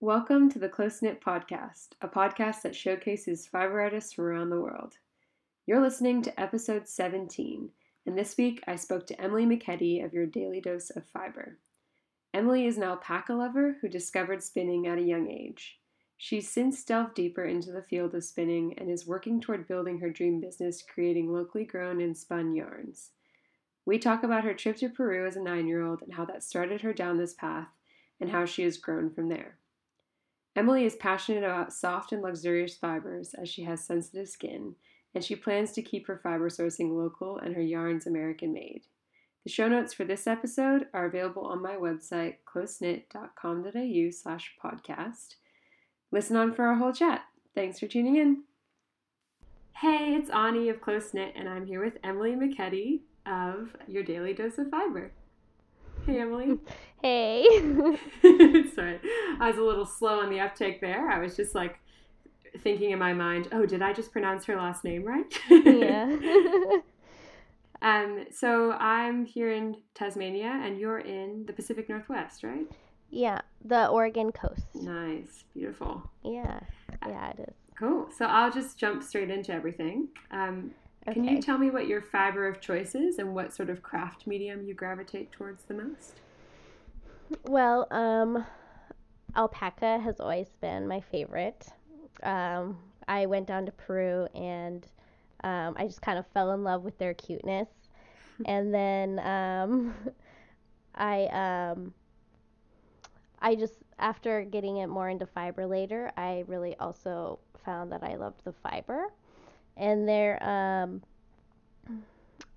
Welcome to the Close Knit Podcast, a podcast that showcases fiber artists from around the world. You're listening to episode 17, and this week I spoke to Emily McKetty of Your Daily Dose of Fiber. Emily is an alpaca lover who discovered spinning at a young age. She's since delved deeper into the field of spinning and is working toward building her dream business creating locally grown and spun yarns. We talk about her trip to Peru as a nine year old and how that started her down this path and how she has grown from there. Emily is passionate about soft and luxurious fibers as she has sensitive skin, and she plans to keep her fiber sourcing local and her yarns American made. The show notes for this episode are available on my website, closeknit.com.au slash podcast. Listen on for our whole chat. Thanks for tuning in. Hey, it's Ani of Close Knit, and I'm here with Emily McKetty of Your Daily Dose of Fiber. Hey, Emily. Hey. Sorry, I was a little slow on the uptake there. I was just like thinking in my mind, oh, did I just pronounce her last name right? yeah. um, so I'm here in Tasmania, and you're in the Pacific Northwest, right? yeah, the Oregon coast. Nice, beautiful. Yeah. Yeah, it is. Cool. So I'll just jump straight into everything. Um, Can you tell me what your fiber of choice is and what sort of craft medium you gravitate towards the most? Well, um alpaca has always been my favorite. Um I went down to Peru and um I just kind of fell in love with their cuteness. and then um I um I just after getting it more into fiber later, I really also found that I loved the fiber. And they're um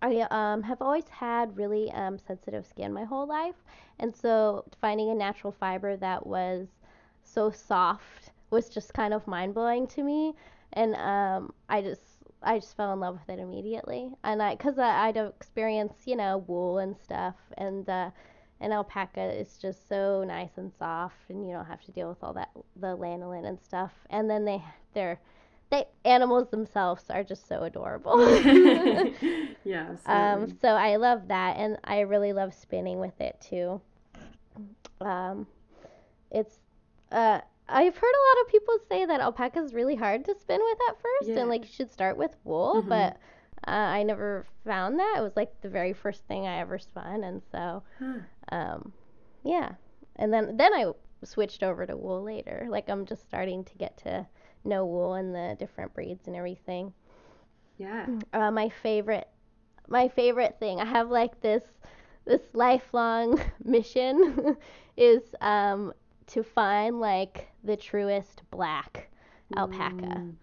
I um, have always had really um, sensitive skin my whole life, and so finding a natural fiber that was so soft was just kind of mind blowing to me, and um, I just I just fell in love with it immediately, and I because I, I'd experienced you know wool and stuff, and uh, and alpaca is just so nice and soft, and you don't have to deal with all that the lanolin and stuff, and then they they're they animals themselves are just so adorable. yes. Um, so I love that, and I really love spinning with it too. Um, it's uh, I've heard a lot of people say that alpaca is really hard to spin with at first, Yeah. and like you should start with wool, Mhm. but uh, I never found that. It was like the very first thing I ever spun, and so Huh. um, yeah, and then then I switched over to wool later. Like I'm just starting to get to know wool and the different breeds and everything Yeah. uh, my favorite my favorite thing i have like this this lifelong mission is um to find like the truest black alpaca Mm,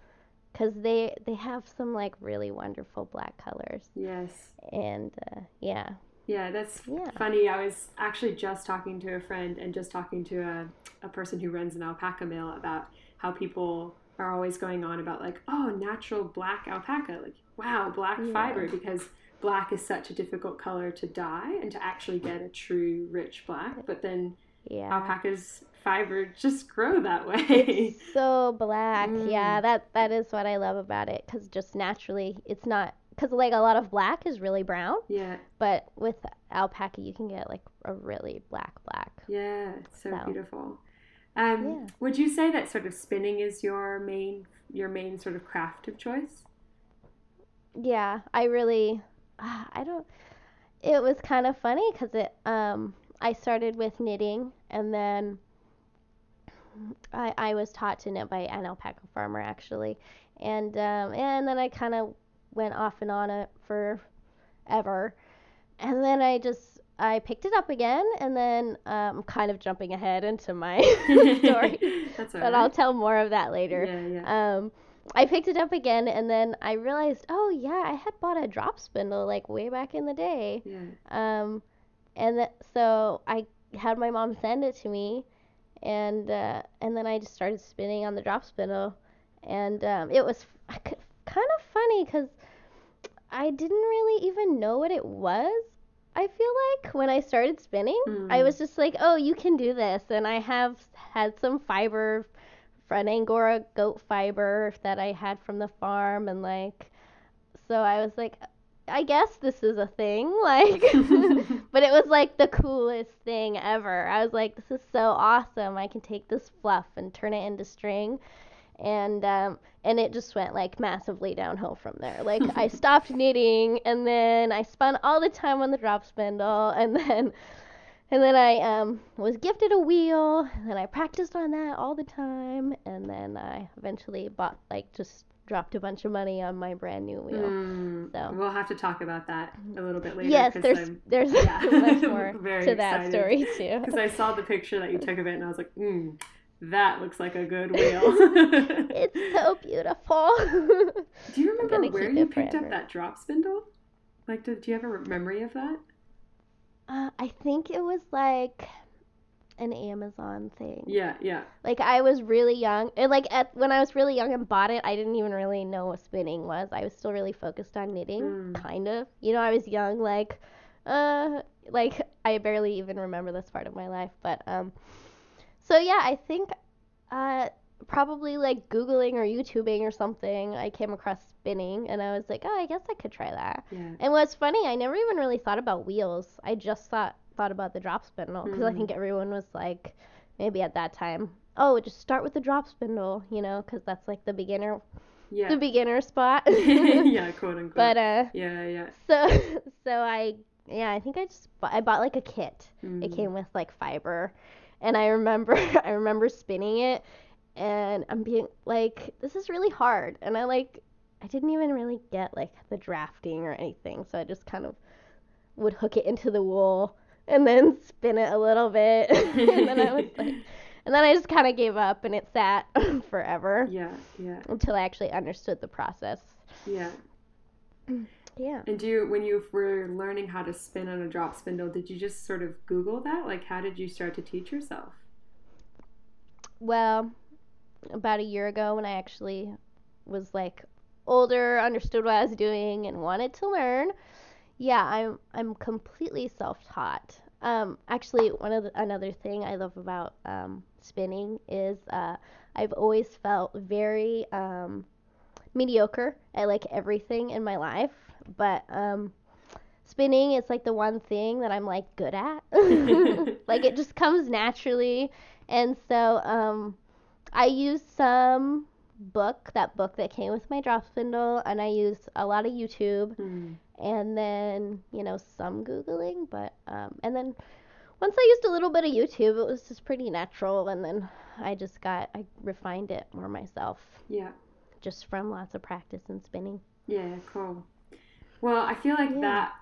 because they they have some like really wonderful black colors yes. and uh, yeah Yeah, that's Yeah. funny. I was actually just talking to a friend and just talking to a, a person who runs an alpaca mill about how people are always going on about like, oh, natural black alpaca. Like, wow, black Yeah. fiber because black is such a difficult color to dye and to actually get a true rich black. But then yeah alpaca's fiber just grow that way. it's so black Mm. yeah that that is what i love about it because just naturally it's not because like a lot of black is really brown yeah, But with alpaca, you can get like a really black black. yeah, it's so So. beautiful. Um, Yeah. Would you say that sort of spinning is your main your main sort of craft of choice? Yeah, I really, I don't. It was kind of funny because it. Um, I started with knitting, and then I I was taught to knit by an alpaca farmer actually, and um, and then I kind of went off and on it for ever, and then I just I picked it up again, and then I'm um, kind of jumping ahead into my story. But I'll tell more of that later. Yeah, yeah. Um, I picked it up again, and then I realized, oh yeah, I had bought a drop spindle like way back in the day. yeah. Um, and th- so I had my mom send it to me, and uh, and then I just started spinning on the drop spindle, and um, it was f- kind of funny because I didn't really even know what it was. I feel like when I started spinning, I Mm. was just like, oh, you can do this, and I have had some fiber from Angora goat fiber that I had from the farm, and like, so I was like, I guess this is a thing. Like, but it was like the coolest thing ever. I was like, this is so awesome. I can take this fluff and turn it into string. And um, and it just went like massively downhill from there. Like I stopped knitting, and then I spun all the time on the drop spindle, and then and then I um, was gifted a wheel, and I practiced on that all the time, and then I eventually bought like just dropped a bunch of money on my brand new wheel. Mm, So- we'll have to talk about that a little bit later. yes, there's I'm- there's yeah. much more to that story too. Because I saw the picture that you took of it, and I was like, mm, that looks like a good wheel. it's so beautiful. do you remember where you picked up that drop spindle? Like, did, do you have a memory of that? uh, I think it was like an Amazon thing. Yeah, yeah. Like I was really young. And like at when I was really young and bought it, I didn't even really know what spinning was. I was still really focused on knitting, Mm. kind of. You know, I was young, like, uh, like I barely even remember this part of my life. But um, so yeah, I think, uh, probably like googling or YouTubing or something, I came across spinning, and I was like, oh, I guess I could try that. Yeah. And what's funny, I never even really thought about wheels. I just thought thought about the drop spindle because I Mm. think everyone was like, maybe at that time, oh, just start with the drop spindle, you know, because that's like the beginner Yeah. the beginner spot. yeah, quote unquote. but uh, yeah, yeah. so so I yeah, I think I just bought, I bought like a kit. It Mm. came with like fiber, and I remember I remember spinning it, and I'm being like, this is really hard, and I like I didn't even really get like the drafting or anything, so I just kind of would hook it into the wool and then spin it a little bit, and then I was like, and then I just kind of gave up, and it sat forever Yeah, yeah, until I actually understood the process. yeah. Yeah. And do you, when you were learning how to spin on a drop spindle, did you just sort of Google that? Like, how did you start to teach yourself? Well, about a year ago when I actually was like older, understood what I was doing and wanted to learn. Yeah, I'm I'm completely self-taught. Um, actually, one of the, another thing I love about um, spinning is uh, I've always felt very um, mediocre at like everything in my life, but um, spinning is like the one thing that I'm like good at. like it just comes naturally, and so um, I use some book, that book that came with my drop spindle, and I use a lot of YouTube Hmm. and then you know some googling but um, and then once i used a little bit of youtube it was just pretty natural and then i just got i refined it more myself Yeah, just from lots of practice and spinning yeah, cool. Well, I feel like Yeah. that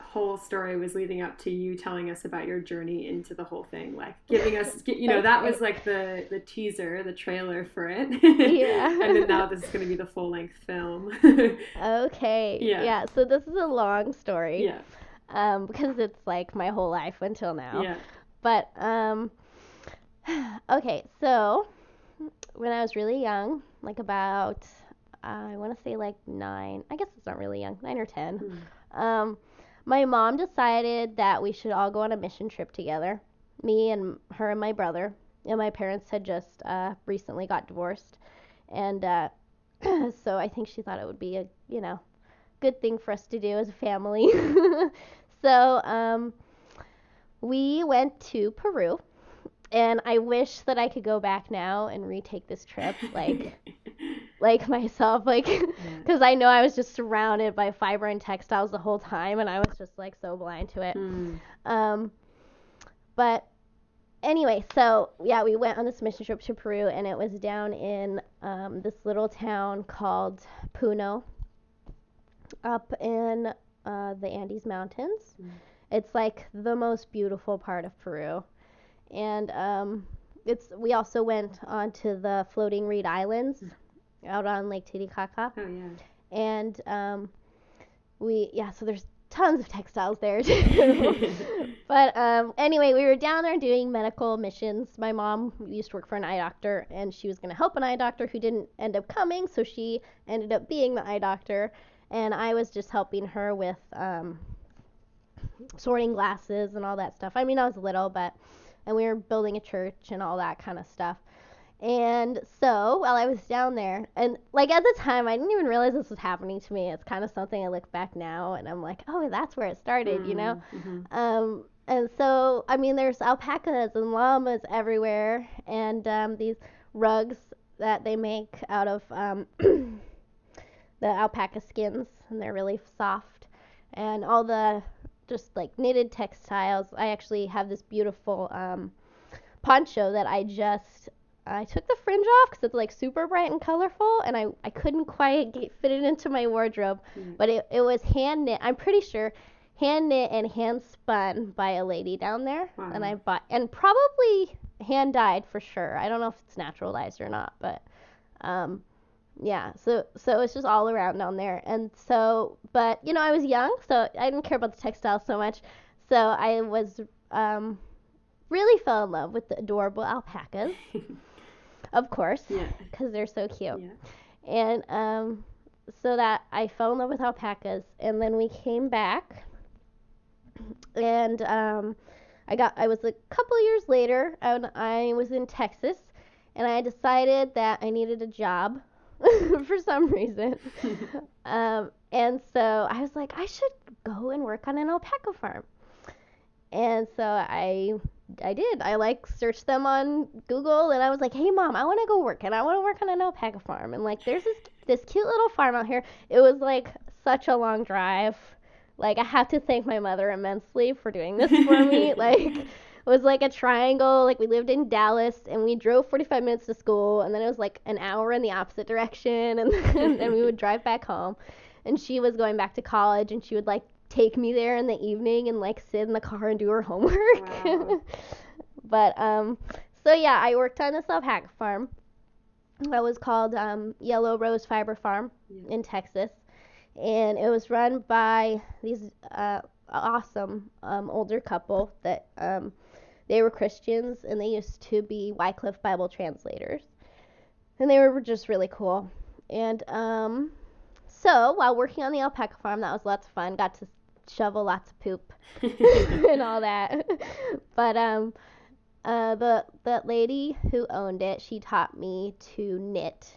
whole story was leading up to you telling us about your journey into the whole thing, like giving us, you know, that was like the the teaser, the trailer for it. Yeah. and then now this is going to be the full length film. okay Yeah. yeah so this is a long story yeah, um because it's like my whole life until now yeah. But um okay, so when I was really young, like about I want to say like 9. I guess it's not really young, 9 or 10. Hmm. Um my mom decided that we should all go on a mission trip together. Me and her and my brother. And my parents had just uh, recently got divorced. And uh, so I think she thought it would be a, you know, good thing for us to do as a family. so um, we went to Peru. And I wish that I could go back now and retake this trip, like, like myself, like, Yeah. because I know I was just surrounded by fiber and textiles the whole time, and I was just like so blind to it. Hmm. Um, but anyway, so yeah, we went on this mission trip to Peru, and it was down in um, this little town called Puno, up in uh, the Andes Mountains. Mm. It's like the most beautiful part of Peru, and um, it's. We also went onto the floating reed islands out on Lake Titicaca. Oh yeah. and um, we yeah so there's tons of textiles there too. But um, anyway we were down there doing medical missions. My mom used to work for an eye doctor and she was going to help an eye doctor who didn't end up coming so she ended up being the eye doctor. And i was just helping her with um, sorting glasses and all that stuff. I mean i was little but and we were building a church and all that kind of stuff And so while I was down there, and like at the time, I didn't even realize this was happening to me. It's kind of something I look back now and I'm like, oh, that's where it started, you know? Mm-hmm. Um, and so, I mean, there's alpacas and llamas everywhere, and um, these rugs that they make out of um, the alpaca skins, and they're really soft. And all the just like knitted textiles. I actually have this beautiful um, poncho that I just I took the fringe off because it's like super bright and colorful, and I, I couldn't quite get, fit it into my wardrobe. Mm. But it, it was hand knit. I'm pretty sure hand knit and hand spun by a lady down there, and I bought and probably hand dyed for sure. I don't know if it's naturalized or not, but um, yeah. So so it's just all around down there, and so but you know I was young, so I didn't care about the textiles so much. So I was um, really fell in love with the adorable alpacas, of course, Yeah. because they're so cute. Yeah. And um, so that I fell in love with alpacas, and then we came back, and um, I got I was a couple years later, and I was in Texas, and I decided that I needed a job for some reason. um, and so I was like, I should go and work on an alpaca farm. And so I I did. I like searched them on Google and I was like, "Hey mom, I want to go work and I want to work on an alpaca farm." And like there's this this cute little farm out here. It was like such a long drive. Like I have to thank my mother immensely for doing this for me. like it was like a triangle. Like we lived in Dallas and we drove 45 minutes to school and then it was like an hour in the opposite direction and then and we would drive back home. And she was going back to college and she would like take me there in the evening and like sit in the car and do her homework. Wow. but um so yeah, I worked on this alpaca farm. That was called um, Yellow Rose Fiber Farm Yeah. in Texas, and it was run by these uh, awesome um, older couple that um, they were Christians and they used to be Wycliffe Bible translators, and they were just really cool. And um, so while working on the alpaca farm, that was lots of fun. Got to shovel lots of poop and all that. But um, uh, the the lady who owned it, she taught me to knit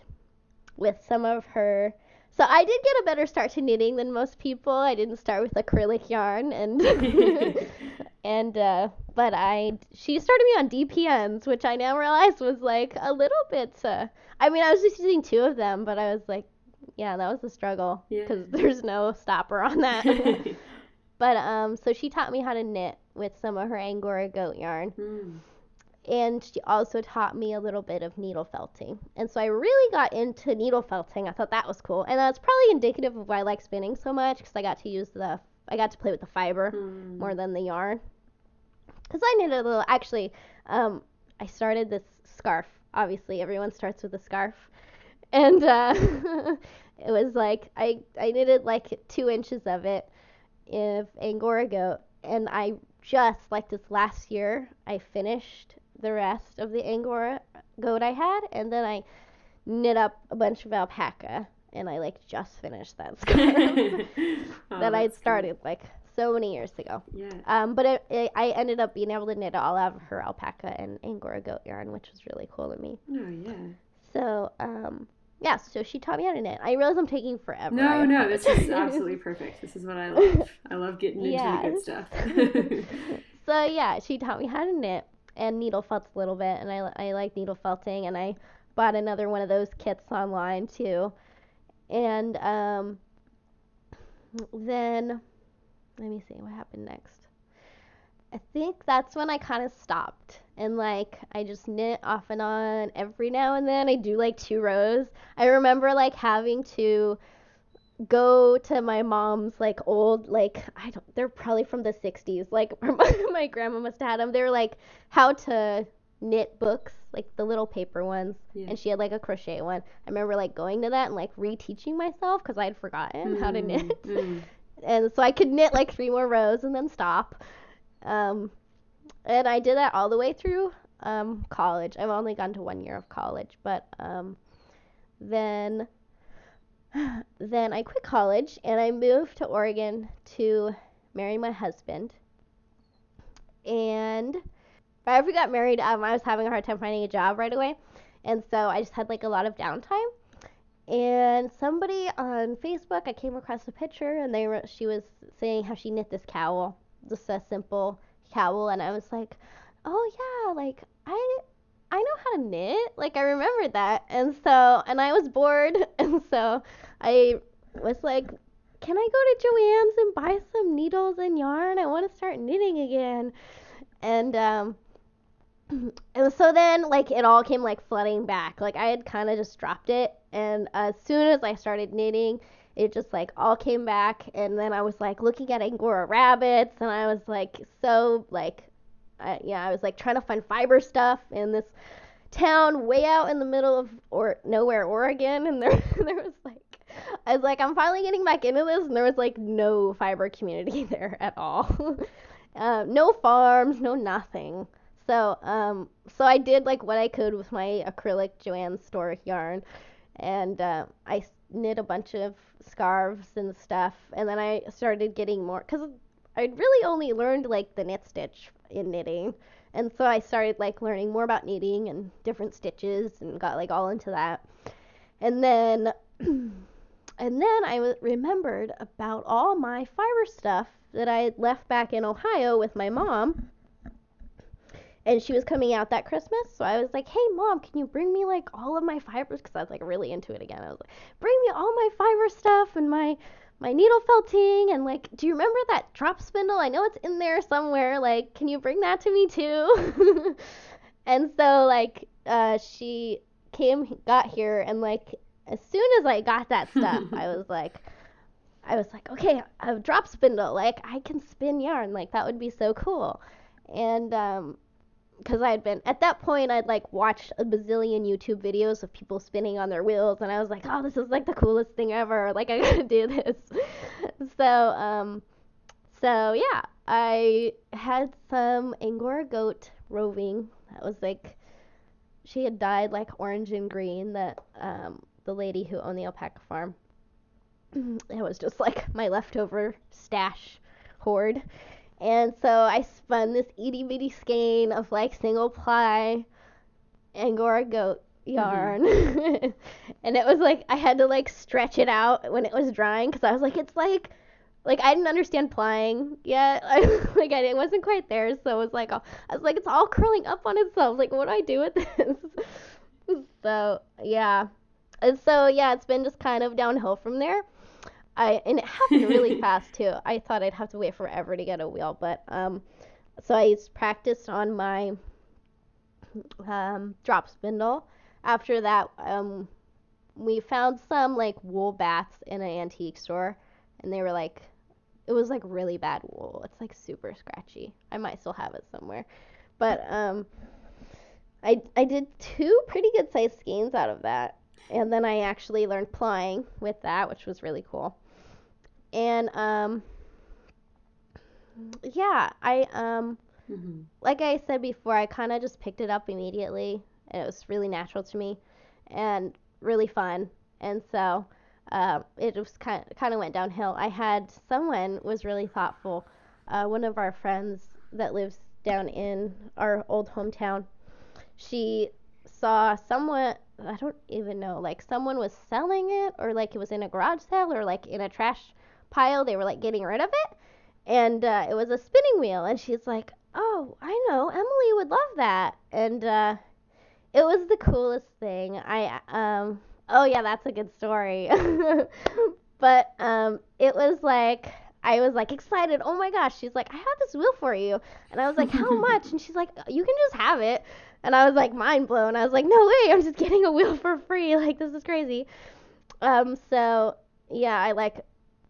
with some of her. So I did get a better start to knitting than most people. I didn't start with acrylic yarn and and uh, but I she started me on DPNs, which I now realize was like a little bit. Uh, I mean, I was just using two of them, but I was like, yeah, that was a struggle Yeah. because there's no stopper on that. But um, so she taught me how to knit with some of her Angora goat yarn, Mm. and she also taught me a little bit of needle felting. And so I really got into needle felting. I thought that was cool, and that's probably indicative of why I like spinning so much because I got to use the, I got to play with the fiber Mm. more than the yarn. Because I knitted a little. Actually, um, I started this scarf. Obviously, everyone starts with a scarf, and uh, it was like I I knitted like two inches of it of Angora goat, and I just like this last year I finished the rest of the Angora goat I had, and then I knit up a bunch of alpaca, and I like just finished that scarf Oh, that I that's cool. started like so many years ago. Yeah. Um, but it, it, I ended up being able to knit all out of her alpaca and Angora goat yarn, which was really cool to me. Oh yeah. So, um, yeah, so she taught me how to knit. I realize I'm taking forever. No, no, this is absolutely perfect. This is what I love. I love getting into the good stuff. so yeah, she taught me how to knit and needle felt a little bit, and I I like needle felting, and I bought another one of those kits online too, and um, then let me see what happened next. I think that's when I kind of stopped and like I just knit off and on every now and then. I do like two rows. I remember like having to go to my mom's like old like I don't they're probably from the 60s like my grandma must have had them they're like how to knit books like the little paper ones. Yeah. and she had like a crochet one. I remember like going to that and like reteaching myself because I had forgotten how to knit. Mm, and so I could knit like three more rows and then stop um and I did that all the way through um college I've only gone to one year of college but um then then I quit college and I moved to Oregon to marry my husband. And right after we got married, um, I was having a hard time finding a job right away. And so I just had like a lot of downtime. And somebody on Facebook, I came across a picture, and they she was saying how she knit this cowl, just a simple cowl, and I was like, oh yeah, like I I know how to knit. Like I remembered that. And so and I was bored and so I was like, Can I go to Joann's and buy some needles and yarn? I want to start knitting again. And um and so then like it all came like flooding back. Like I had kind of just dropped it and as soon as I started knitting, it just like all came back and then I was like looking at Angora rabbits and I was like so like I, yeah, I was like trying to find fiber stuff in this town way out in the middle of or nowhere, Oregon, and there there was like I was like I'm finally getting back into this, and there was like no fiber community there at all, uh, no farms, no nothing. So um so I did like what I could with my acrylic Joann store yarn, and uh, I knit a bunch of scarves and stuff, and then I started getting more because I'd really only learned like the knit stitch in knitting. And so I started like learning more about knitting and different stitches and got like all into that. And then and then I w- remembered about all my fiber stuff that I had left back in Ohio with my mom. And she was coming out that Christmas, so I was like, "Hey, mom, can you bring me like all of my fibers?" Because I was like really into it again. I was like, "Bring me all my fiber stuff and my my needle felting and like do you remember that drop spindle? I know it's in there somewhere like can you bring that to me too? And so like uh she came got here and like as soon as i got that stuff i was like i was like okay a drop spindle like i can spin yarn like that would be so cool. And um because I had been at that point I'd like watched a bazillion YouTube videos of people spinning on their wheels and I was like, oh, this is like the coolest thing ever. Like I gotta do this. so um, so yeah, I had some Angora goat roving. That was like she had dyed like orange and green. That um, the lady who owned the alpaca farm. it was just like my leftover stash hoard. And so I spun this itty bitty skein of like single ply Angora goat yarn. Mm-hmm. and it was like I had to like stretch it out when it was drying because I was like, it's like like I didn't understand plying yet. I, like I it wasn't quite there, so it was like I was like it's all curling up on itself. Like what do I do with this? so yeah, and so yeah, it's been just kind of downhill from there. I and it happened really fast too. I thought I'd have to wait forever to get a wheel, but um, so I practiced on my um, drop spindle. After that, um, we found some like wool bats in an antique store, and they were like, it was like really bad wool. It's like super scratchy. I might still have it somewhere, but um, I I did two pretty good sized skeins out of that, and then I actually learned plying with that, which was really cool and um yeah i um mm-hmm. like i said before i kind of just picked it up immediately and it was really natural to me and really fun. And so uh, it just kind of, kind of went downhill. I had someone was really thoughtful uh, one of our friends that lives down in our old hometown. She saw someone i don't even know like someone was selling it or like it was in a garage sale or like in a trash pile. They were like getting rid of it. And uh, it was a spinning wheel. And she's like, oh, I know. Emily would love that. And uh, it was the coolest thing. I, um, oh, yeah, that's a good story. but um, it was like, I was like excited. Oh my gosh. She's like, I have this wheel for you. And I was like, how much? And she's like, you can just have it. And I was like mind blown. I was like, no way, I'm just getting a wheel for free. Like this is crazy. Um, so yeah, I like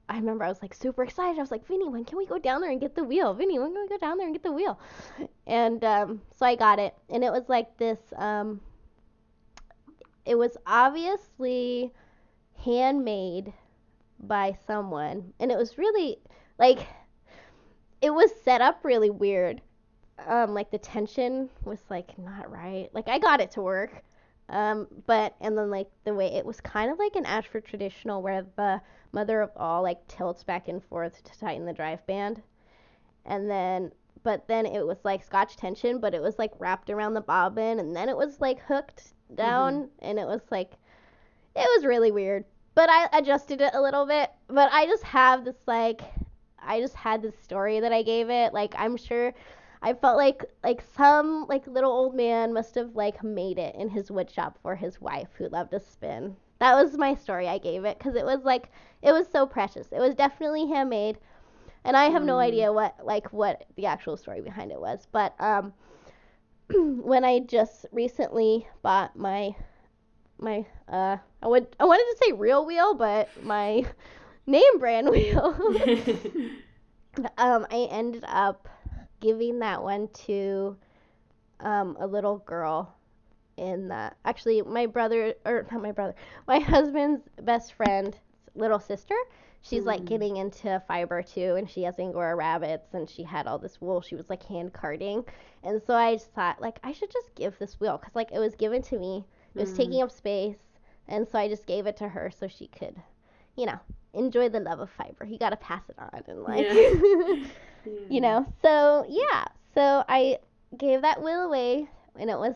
I remember I was like super excited. I was like, Vinny, when can we go down there and get the wheel? Vinny, when can we go down there and get the wheel? And um, so I got it, and it was like this. Um, it was obviously handmade by someone, and it was really like it was set up really weird. Um, like the tension was like not right. Like I got it to work, um, but and then like the way it was kind of like an Ashford traditional where the mother of all like tilts back and forth to tighten the drive band. And then but then it was like scotch tension, but it was like wrapped around the bobbin and then it was like hooked down, and it was like, it was really weird. But I adjusted it a little bit. But I just have this like, I just had this story that I gave it. Like I'm sure. I felt like like some like little old man must have like made it in his wood shop for his wife who loved to spin. That was my story I gave it because it was like it was so precious. It was definitely handmade, and I have no Mm. idea what like what the actual story behind it was. But um, when I just recently bought my my uh I would I wanted to say real wheel, but my name brand wheel. um, I ended up giving that one to um, a little girl in the actually my brother or not my brother my husband's best friend little sister. She's like Mm. getting into fiber too and she has angora rabbits and she had all this wool. She was like hand carding. And so i just thought like i should just give this wheel because like it was given to me. It was Mm. taking up space and so i just gave it to her so she could you know enjoy the love of fiber. You got to pass it on and like you know so yeah so i gave that wheel away and it was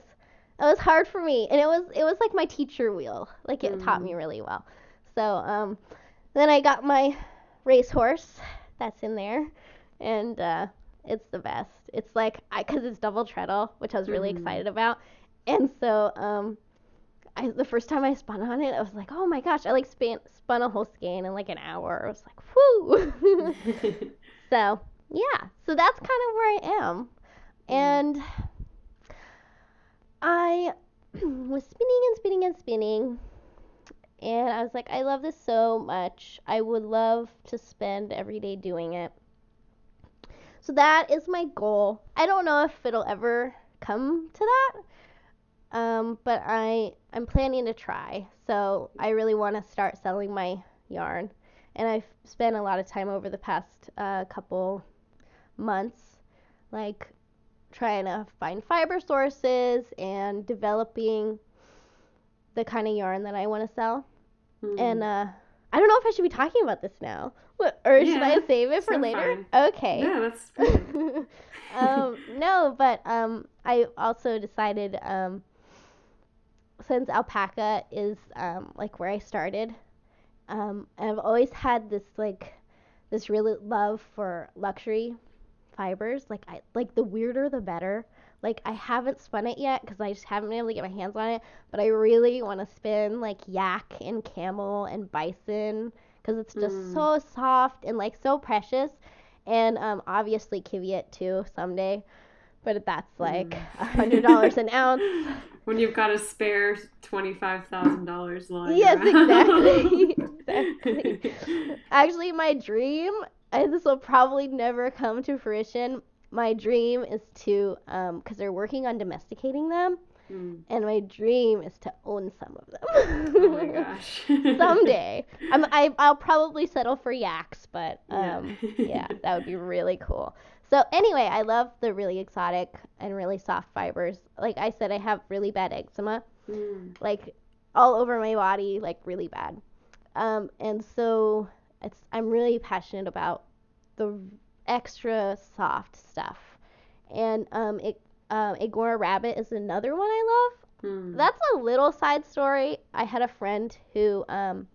it was hard for me and it was it was like my teacher wheel like it taught Mm. me really well so um then i got my racehorse that's in there and uh it's the best it's like i because it's double treadle which i was really Mhm. excited about and so um I, the first time I spun on it, I was like, "Oh my gosh!" I like span, spun a whole skein in like an hour. I was like, "Whoo!" So yeah, so that's kind of where I am, and I was spinning and spinning and spinning, and I was like, I love this so much. I would love to spend every day doing it. So that is my goal. I don't know if it'll ever come to that, um, but I I'm planning to try. So I really want to start selling my yarn, and I've spent a lot of time over the past uh, couple months, like trying to find fiber sources and developing the kind of yarn that I want to sell. Mm. And uh, I don't know if I should be talking about this now, What- or should I save it for later? fine. Okay. yeah, that's fine. um, no, but um, I also decided um, since alpaca is um, like where I started, um, I've always had this like this really love for luxury fibers. Like I like the weirder the better. Like I haven't spun it yet because I just haven't been able to get my hands on it. But I really want to spin like yak and camel and bison because it's just Mm. so soft and like so precious. And um, obviously qiviut too someday. But that's like a hundred dollars an ounce. when you've got a spare twenty-five thousand dollars lying Yes, around. exactly. exactly. Actually, my dream, and this will probably never come to fruition. My dream is to, um, because they're working on domesticating them, Mm. and my dream is to own some of them. Oh my gosh. Someday, I'm, I, I'll probably settle for yaks, but Yeah. um, yeah, that would be really cool. So anyway, I love the really exotic and really soft fibers. Like I said, I have really bad eczema Mm. like all over my body, like really bad. Um, and so it's I'm really passionate about the extra soft stuff. And um, it, um, Angora Rabbit is another one I love. Mm. That's a little side story. I had a friend who um,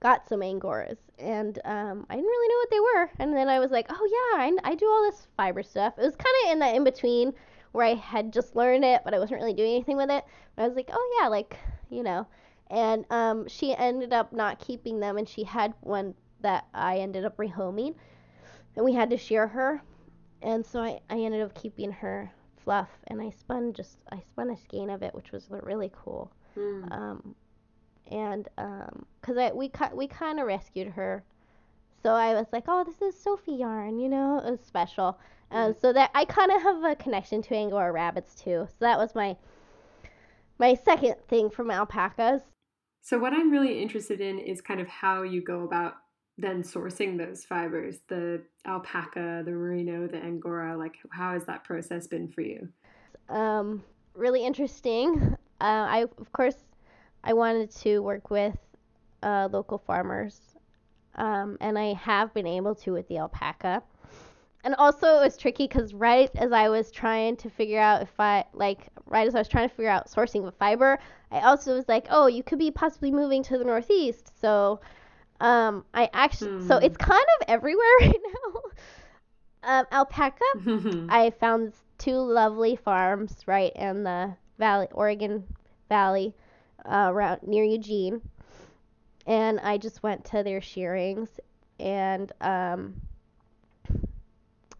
got some Angoras, and um, I didn't really know what they were. And then I was like, oh yeah, I, I do all this fiber stuff. It was kind of in that in between where I had just learned it, but I wasn't really doing anything with it. But I was like, oh yeah, like you know. And um, she ended up not keeping them, and she had one that I ended up rehoming, and we had to shear her. And so I, I ended up keeping her fluff, and I spun just I spun a skein of it, which was really cool. Mm. Um, and um, cause I we ki- we kind of rescued her, so I was like, oh, this is Sophie yarn, you know, it was special. Um, so that I kind of have a connection to Angora rabbits too. So that was my my second thing from alpacas. So what I'm really interested in is kind of how you go about then sourcing those fibers, the alpaca, the merino, the angora. Like, how has that process been for you? um, really interesting. Uh, I of course I wanted to work with uh, local farmers, um, and I have been able to with the alpaca. And also it was tricky because right as I was trying to figure out if I like right as I was trying to figure out sourcing the fiber, I also was like, oh, you could be possibly moving to the northeast. So um, I actually so Hmm. it's kind of everywhere right now. Um, alpaca, I found two lovely farms right in the valley, Oregon Valley, uh, around near Eugene, and I just went to their shearings, and um,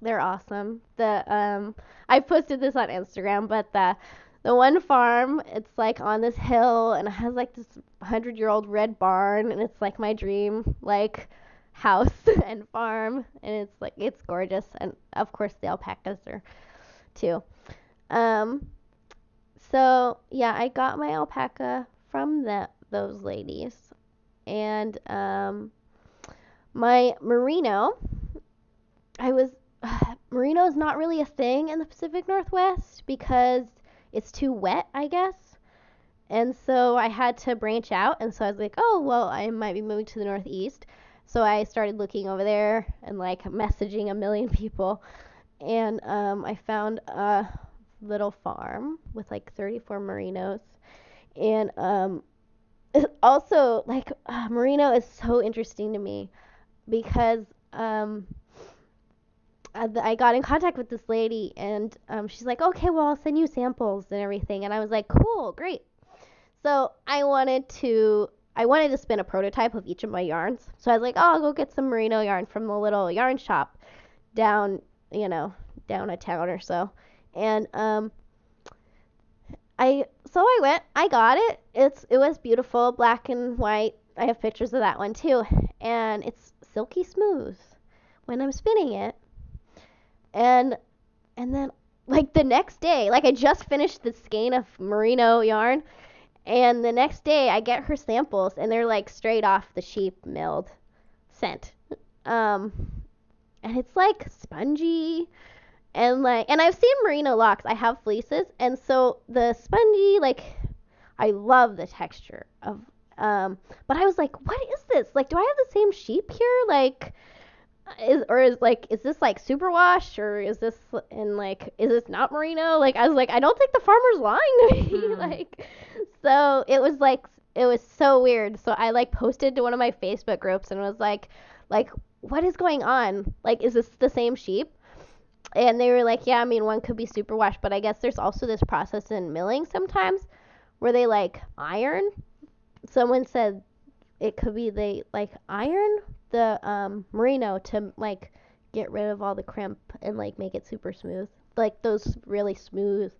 they're awesome. The um, I posted this on Instagram, but the the one farm, it's like on this hill, and it has like this hundred year old red barn, and it's like my dream, like house and farm and it's like it's gorgeous and of course the alpacas are too um so yeah i got my alpaca from the, those ladies and um my merino i was merino is not really a thing in the pacific northwest because it's too wet i guess. And so i had to branch out and so i was like oh well i might be moving to the northeast. So I started looking over there and like messaging a million people, and um, I found a little farm with like 34 merinos, and um, also like uh, merino is so interesting to me because um, I I got in contact with this lady and um, she's like, okay, well I'll send you samples and everything, and I was like, cool, great. So I wanted to I wanted to spin a prototype of each of my yarns. So I was like, oh, I'll go get some merino yarn from the little yarn shop down, you know, down a town or so. And um I so I went, I got it. It's it was beautiful, black and white. I have pictures of that one too. And it's silky smooth when I'm spinning it. And and then like the next day, like I just finished the skein of merino yarn and the next day, I get her samples, and they're like straight off the sheep milled scent. Um, and it's like spongy, and like, and I've seen merino locks. I have fleeces, and so the spongy, like, I love the texture of. Um, but I was like, what is this? Like, do I have the same sheep here? Like, is or is like is this like superwash or is this and like is this not merino? Like i was like i don't think the farmer's lying to me. Mm. like so it was like it was so weird. So i like posted to one of my facebook groups and was like like what is going on? Like is this the same sheep? And they were like yeah i mean one could be superwash but i guess there's also this process in milling sometimes where they like iron. Someone said it could be they like iron the um, merino to like get rid of all the crimp and like make it super smooth like those really smooth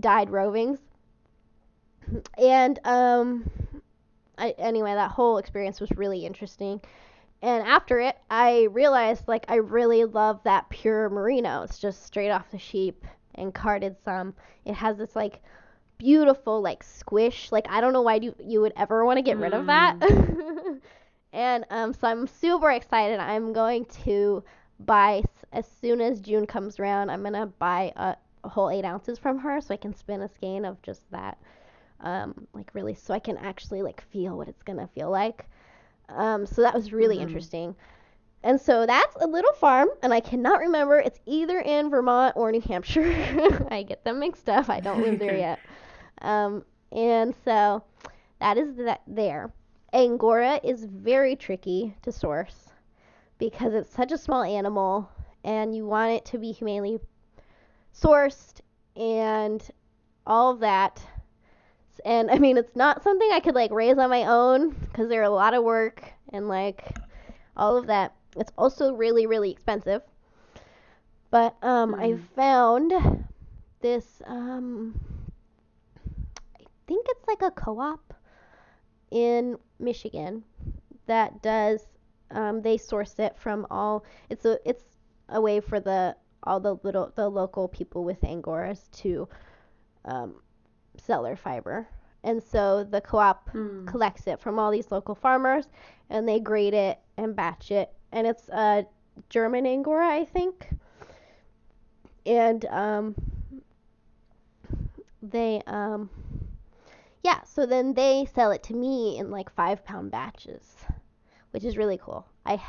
dyed rovings. And um I, anyway that whole experience was really interesting. And after it i realized like i really love that pure merino. It's just straight off the sheep and carded some. It has this like beautiful like squish. Like i don't know why you, you would ever want to get rid of that and um so i'm super excited i'm going to buy as soon as june comes around i'm gonna buy a, a whole eight ounces from her so i can spin a skein of just that um like really so i can actually like feel what it's gonna feel like um so that was really Mhm. interesting and so that's a little farm, and I cannot remember. It's either in Vermont or New Hampshire. I get them mixed up. I don't live there yet. Um, and so that is that there. Angora is very tricky to source because it's such a small animal, and you want it to be humanely sourced and all of that. And I mean, it's not something I could like raise on my own because they're a lot of work and like all of that. It's also really, really expensive. But um, I Mm. found this. Um, I think it's like a co-op in Michigan that does. Um, they source it from all. It's a. It's a way for the all the little the local people with angoras to um, sell their fiber. And so the co-op Hmm. collects it from all these local farmers and they grade it and batch it and it's a german angora i think and um they um yeah so then they sell it to me in like five pound batches which is really cool I,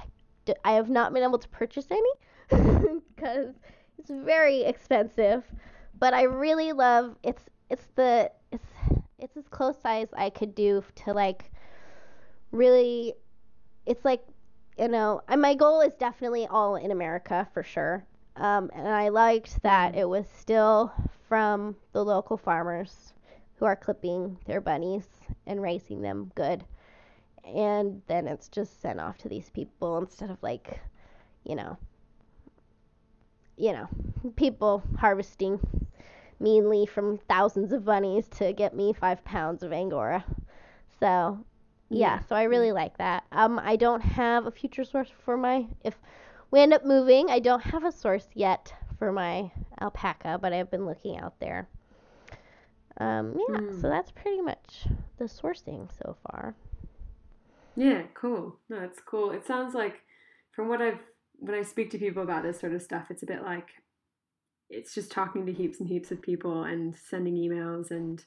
I have not been able to purchase any because it's very expensive. But I really love it's it's the it's it's as close size I could do to like really it's like you know and my goal is definitely all in America for sure. Um, and I liked that it was still from the local farmers who are clipping their bunnies and raising them good. And then it's just sent off to these people instead of like, you know, you know, people harvesting meanly from thousands of bunnies to get me five pounds of Angora. So, yeah, Yeah. so I really like that. Um, I don't have a future source for my, if we end up moving, I don't have a source yet for my alpaca, but I've been looking out there. Um, yeah, Hmm. so that's pretty much the sourcing so far. Yeah, cool. No, it's cool. It sounds like from what I've when I speak to people about this sort of stuff, it's a bit like it's just talking to heaps and heaps of people and sending emails and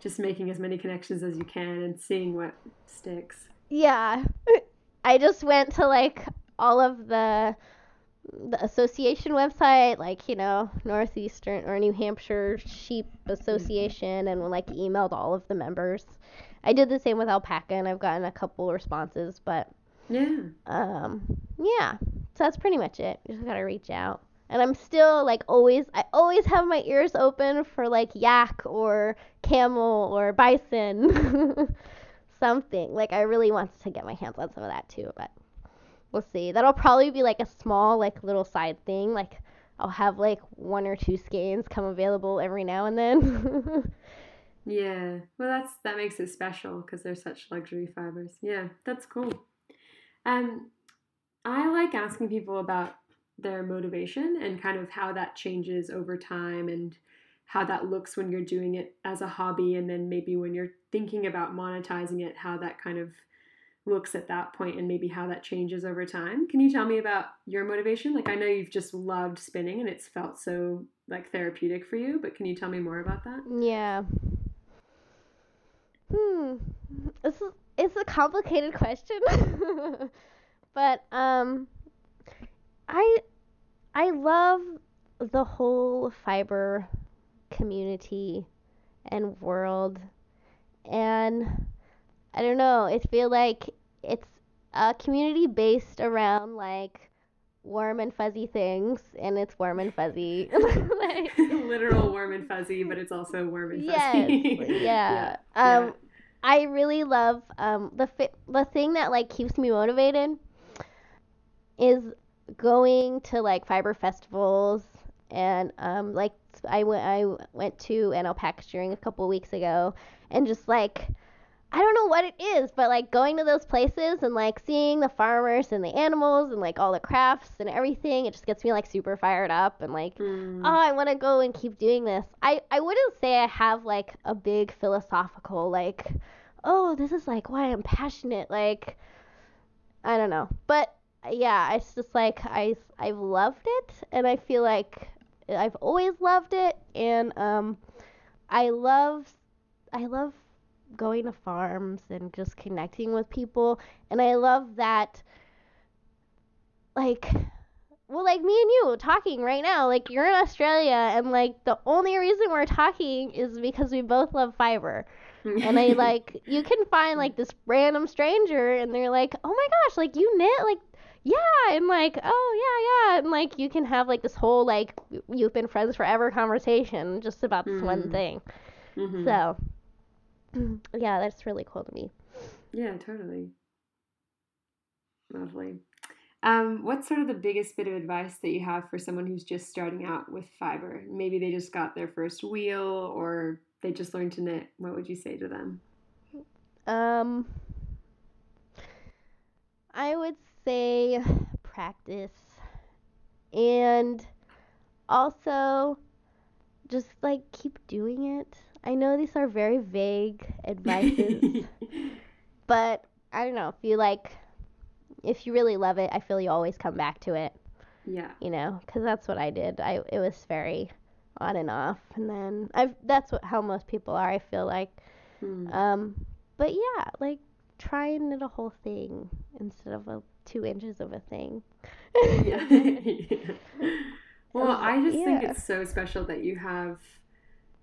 just making as many connections as you can and seeing what sticks. Yeah, I just went to like all of the the association website, like you know Northeastern or New Hampshire Sheep Association, and like emailed all of the members. I did the same with alpaca, and I've gotten a couple responses, but Yeah. um, yeah. So that's pretty much it. You just gotta reach out. And I'm still like always I always have my ears open for like yak or camel or bison. Something. Like I really want to get my hands on some of that too, but we'll see. That'll probably be like a small like little side thing. Like I'll have like one or two skeins come available every now and then. Yeah. Well, that's that makes it special because they're such luxury fibers. Yeah, that's cool. Um, I like asking people about their motivation and kind of how that changes over time and how that looks when you're doing it as a hobby and then maybe when you're thinking about monetizing it, how that kind of looks at that point and maybe how that changes over time. Can you tell me about your motivation? Like I know you've just loved spinning and it's felt so like therapeutic for you, but can you tell me more about that? Yeah. Hmm. Is it's a complicated question. but um I I love the whole fiber community and world and I don't know, it feel like it's a community based around like warm and fuzzy things and it's warm and fuzzy. like, literal warm and fuzzy, but it's also warm and Yes, fuzzy. yeah. yeah. Um, I really love um the fi- the thing that like keeps me motivated is going to like fiber festivals and um like I went I went to an alpaca a couple weeks ago and just like I don't know what it is, but like going to those places and like seeing the farmers and the animals and like all the crafts and everything, it just gets me like super fired up and like Mm. oh, I want to go and keep doing this. I, I wouldn't say I have like a big philosophical, like, oh, this is like why I'm passionate. Like, I don't know. But yeah, it's just like I, I've loved it and I feel like I've always loved it. And um, I love, I love going to farms and just connecting with people. And I love that, like, well, like me and you talking right now, like you're in Australia, and like the only reason we're talking is because we both love fiber. And I like, you can find like this random stranger, and they're like, oh my gosh, like you knit? Like, yeah. And like, oh, yeah, yeah. And like, you can have like this whole, like, you've been friends forever conversation just about this one Mm. thing. Mhm. So, yeah, that's really cool to me. Yeah, totally. Lovely. Um, what's sort of the biggest bit of advice that you have for someone who's just starting out with fiber? Maybe they just got their first wheel or they just learned to knit. What would you say to them? Um, I would say practice and also just like keep doing it. I know these are very vague advices, but I don't know. If you like, if you really love it, I feel you always come back to it, yeah. you know, because that's what I did. I it was very on and off, and then I've that's what how most people are. I feel like. Hmm. Um, but yeah, like try and knit a whole thing instead of a two inches of a thing. yeah. Well, I just think it's so special that you have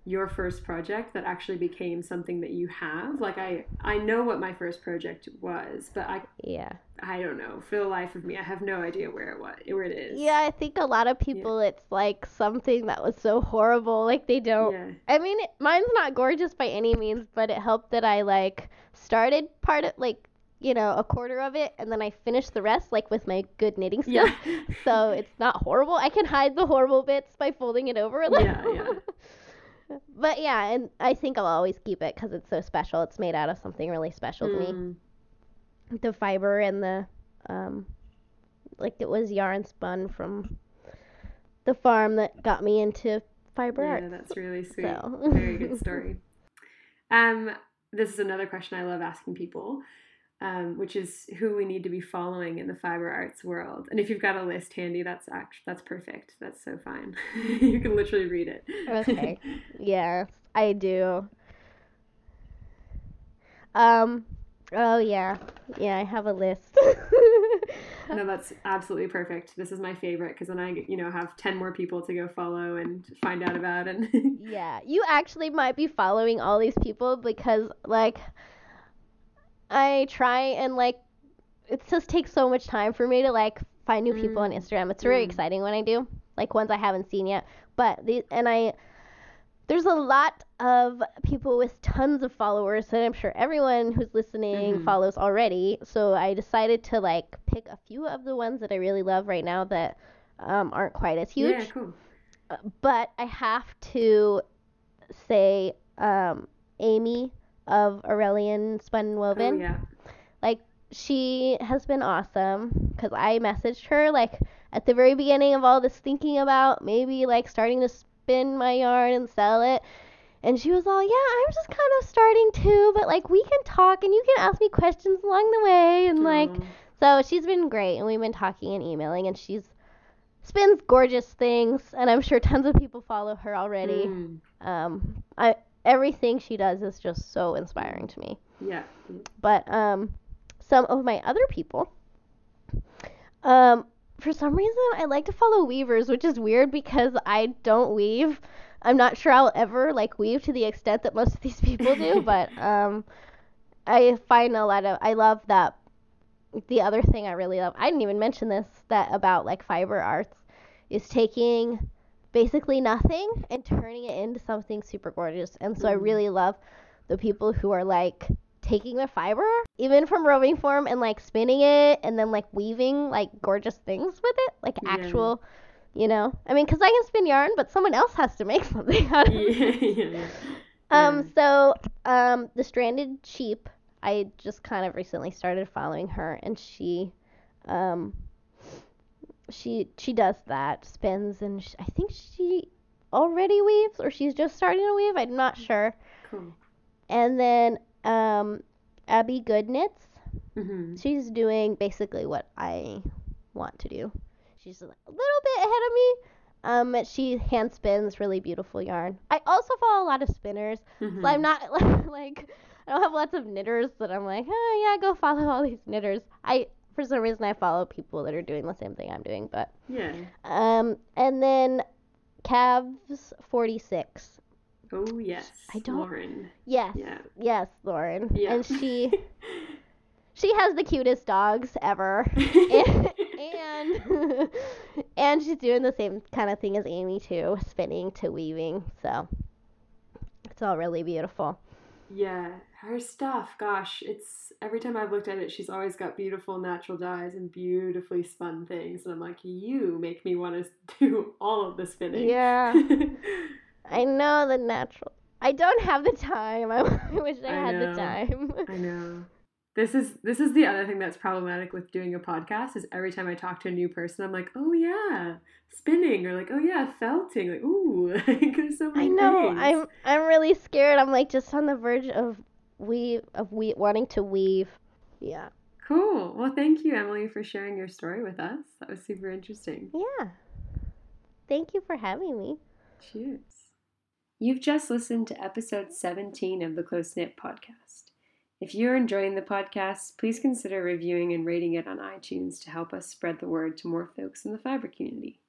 your first project that actually became something that you have. Like I I know what my first project was, but I Yeah. I don't know. For the life of me, I have no idea where it was, where it is. Yeah, I think a lot of people, it's like something that was so horrible. Like they don't. Yeah. I mean, it, mine's not gorgeous by any means, but it helped that I like started part of like you know a quarter of it, and then I finished the rest like with my good knitting skills. Yeah. so it's not horrible. I can hide the horrible bits by folding it over a little. Yeah, yeah. but yeah, and I think I'll always keep it because it's so special. It's made out of something really special to me. Mm. The fiber and the um, like it was yarn spun from the farm that got me into fiber Yeah, arts. that's really sweet. So. Very good story. Um, this is another question I love asking people, um, which is who we need to be following in the fiber arts world. And if you've got a list handy, that's act- that's perfect. That's so fine. you can literally read it. Okay. Yeah, I do. Um. Oh yeah, yeah. I have a list. no, that's absolutely perfect. This is my favorite because then I, you know, have ten more people to go follow and find out about. And yeah, you actually might be following all these people because like I try and like it just takes so much time for me to like find new people on Mm. Instagram. It's very Mm. exciting when I do, like ones I haven't seen yet. But the and I there's a lot of people with tons of followers that I'm sure everyone who's listening Mhm. follows already. So I decided to like pick a few of the ones that I really love right now that um, aren't quite as huge yeah, cool. but I have to say um, Amy of Aurelian Spun and Oh Woven. yeah. Like she has been awesome because I messaged her like at the very beginning of all this thinking about maybe like starting to spin my yarn and sell it. And she was all, yeah, I'm just kind of starting too, but like we can talk and you can ask me questions along the way. And like, so she's been great, and we've been talking and emailing, and she's spins gorgeous things, and I'm sure tons of people follow her already. Mm. Um, I everything she does is just so inspiring to me. Yeah. But um, some of my other people, um, for some reason I like to follow weavers, which is weird because I don't weave. I'm not sure I'll ever like weave to the extent that most of these people do, but um, I find a lot of I love that. The other thing I really love, I didn't even mention this, that about like fiber arts, is taking basically nothing and turning it into something super gorgeous. And so I Mm. really love the people who are like taking the fiber, even from roving form, and like spinning it and then like weaving like gorgeous things with it, like Yeah. actual, you know. I mean, because I can spin yarn, but someone else has to make something out of yeah. it. yeah. Um, so um, the stranded sheep, I just kind of recently started following her, and she, um, she she does that spins, and sh I think she already weaves, or she's just starting to weave. I'm not sure. Cool. And then um, Abby Goodnits, hmm she's doing basically what I want to do. She's a little bit ahead of me. Um, she hand spins really beautiful yarn. I also follow a lot of spinners. hmm So I'm not like I don't have lots of knitters that I'm like, oh yeah, go follow all these knitters. I for some reason I follow people that are doing the same thing I'm doing, but Yeah. um, and then Cavs 46. Oh yes. I don't- Lauren. Yes, Yeah. yes, Lauren, Yeah. and she she has the cutest dogs ever, and and, and she's doing the same kind of thing as Amy too, spinning to weaving. So it's all really beautiful. Yeah, her stuff, gosh, it's every time I've looked at it, she's always got beautiful natural dyes and beautifully spun things. And I'm like, you make me want to do all of the spinning. Yeah. I know the natural. I don't have the time. I, wish I, I had know. the time. I know. This is this is the other thing that's problematic with doing a podcast is every time I talk to a new person, I'm like, oh yeah, spinning, or like, oh yeah, felting, like, ooh, like, there's so many I know. things. I'm I'm really scared. I'm like just on the verge of weave of we wanting to weave. Yeah. Cool. Well, thank you, Emily, for sharing your story with us. That was super interesting. Yeah. Thank you for having me. Cheers. You've just listened to episode 17 of the Close Knit Podcast. If you're enjoying the podcast, please consider reviewing and rating it on iTunes to help us spread the word to more folks in the fiber community.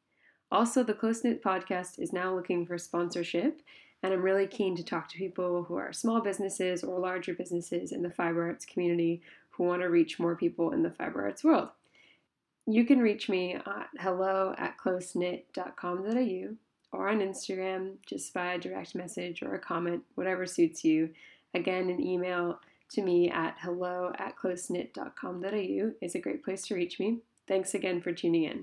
Also, the Close Knit podcast is now looking for sponsorship, and I'm really keen to talk to people who are small businesses or larger businesses in the fiber arts community who want to reach more people in the fiber arts world. You can reach me at hello at closeknit.com.au or on Instagram just by a direct message or a comment, whatever suits you. Again, an email to me at hello at closeknit.com.au is a great place to reach me. Thanks again for tuning in.